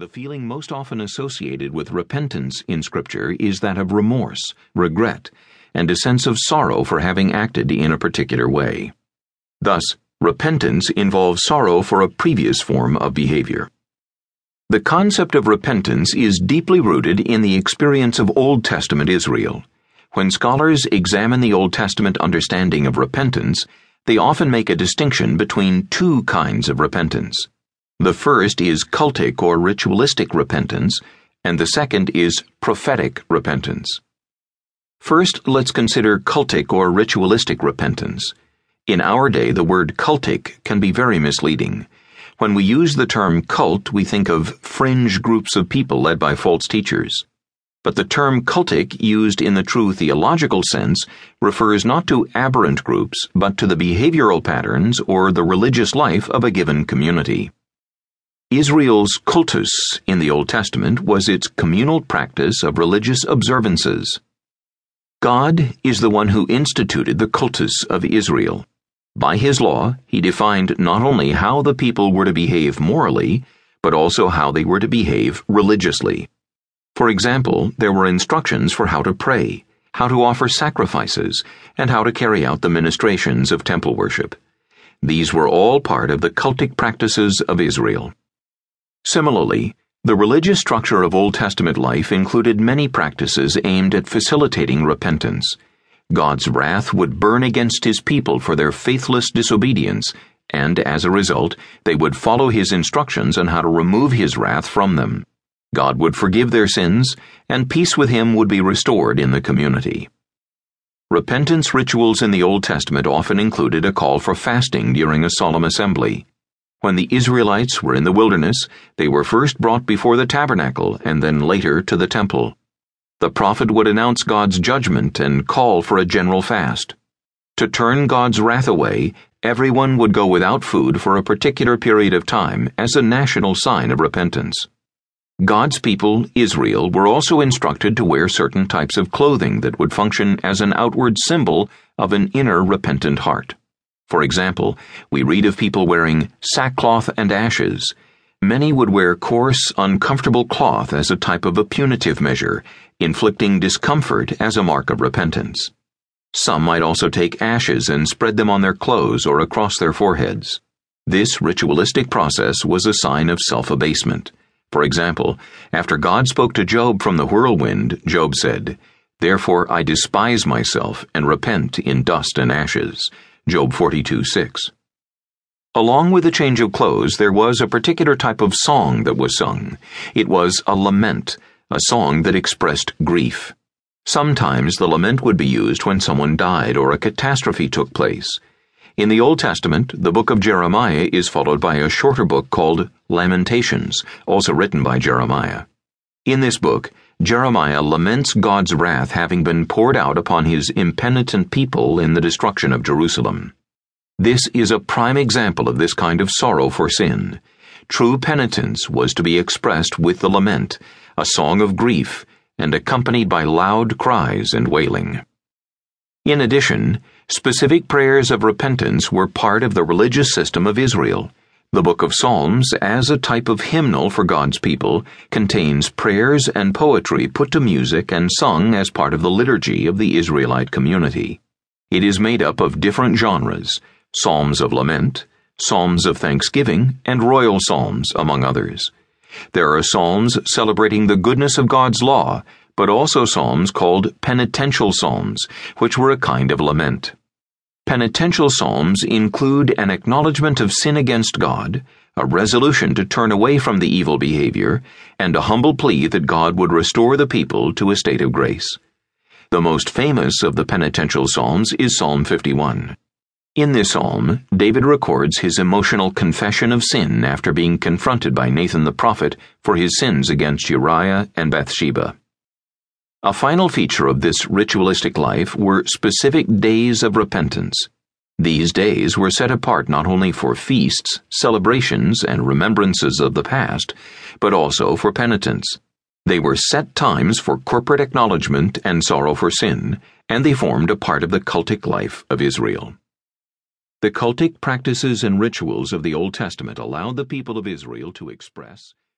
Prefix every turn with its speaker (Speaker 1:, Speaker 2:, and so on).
Speaker 1: The feeling most often associated with repentance in Scripture is that of remorse, regret, and a sense of sorrow for having acted in a particular way. Thus, repentance involves sorrow for a previous form of behavior. The concept of repentance is deeply rooted in the experience of Old Testament Israel. When scholars examine the Old Testament understanding of repentance, they often make a distinction between two kinds of repentance. The first is cultic or ritualistic repentance, and the second is prophetic repentance. First, let's consider cultic or ritualistic repentance. In our day, the word cultic can be very misleading. When we use the term cult, we think of fringe groups of people led by false teachers. But the term cultic, used in the true theological sense, refers not to aberrant groups, but to the behavioral patterns or the religious life of a given community. Israel's cultus in the Old Testament was its communal practice of religious observances. God is the one who instituted the cultus of Israel. By his law, he defined not only how the people were to behave morally, but also how they were to behave religiously. For example, there were instructions for how to pray, how to offer sacrifices, and how to carry out the ministrations of temple worship. These were all part of the cultic practices of Israel. Similarly, the religious structure of Old Testament life included many practices aimed at facilitating repentance. God's wrath would burn against his people for their faithless disobedience, and as a result, they would follow his instructions on how to remove his wrath from them. God would forgive their sins, and peace with him would be restored in the community. Repentance rituals in the Old Testament often included a call for fasting during a solemn assembly. When the Israelites were in the wilderness, they were first brought before the tabernacle and then later to the temple. The prophet would announce God's judgment and call for a general fast. To turn God's wrath away, everyone would go without food for a particular period of time as a national sign of repentance. God's people, Israel, were also instructed to wear certain types of clothing that would function as an outward symbol of an inner repentant heart. For example, we read of people wearing sackcloth and ashes. Many would wear coarse, uncomfortable cloth as a type of a punitive measure, inflicting discomfort as a mark of repentance. Some might also take ashes and spread them on their clothes or across their foreheads. This ritualistic process was a sign of self abasement. For example, after God spoke to Job from the whirlwind, Job said, Therefore I despise myself and repent in dust and ashes. Job 42 6. Along with the change of clothes, there was a particular type of song that was sung. It was a lament, a song that expressed grief. Sometimes the lament would be used when someone died or a catastrophe took place. In the Old Testament, the book of Jeremiah is followed by a shorter book called Lamentations, also written by Jeremiah. In this book, Jeremiah laments God's wrath having been poured out upon his impenitent people in the destruction of Jerusalem. This is a prime example of this kind of sorrow for sin. True penitence was to be expressed with the lament, a song of grief, and accompanied by loud cries and wailing. In addition, specific prayers of repentance were part of the religious system of Israel. The Book of Psalms, as a type of hymnal for God's people, contains prayers and poetry put to music and sung as part of the liturgy of the Israelite community. It is made up of different genres psalms of lament, psalms of thanksgiving, and royal psalms, among others. There are psalms celebrating the goodness of God's law, but also psalms called penitential psalms, which were a kind of lament. Penitential psalms include an acknowledgement of sin against God, a resolution to turn away from the evil behavior, and a humble plea that God would restore the people to a state of grace. The most famous of the penitential psalms is Psalm 51. In this psalm, David records his emotional confession of sin after being confronted by Nathan the prophet for his sins against Uriah and Bathsheba. A final feature of this ritualistic life were specific days of repentance. These days were set apart not only for feasts, celebrations, and remembrances of the past, but also for penitence. They were set times for corporate acknowledgement and sorrow for sin, and they formed a part of the cultic life of Israel. The cultic practices and rituals of the Old Testament allowed the people of Israel to express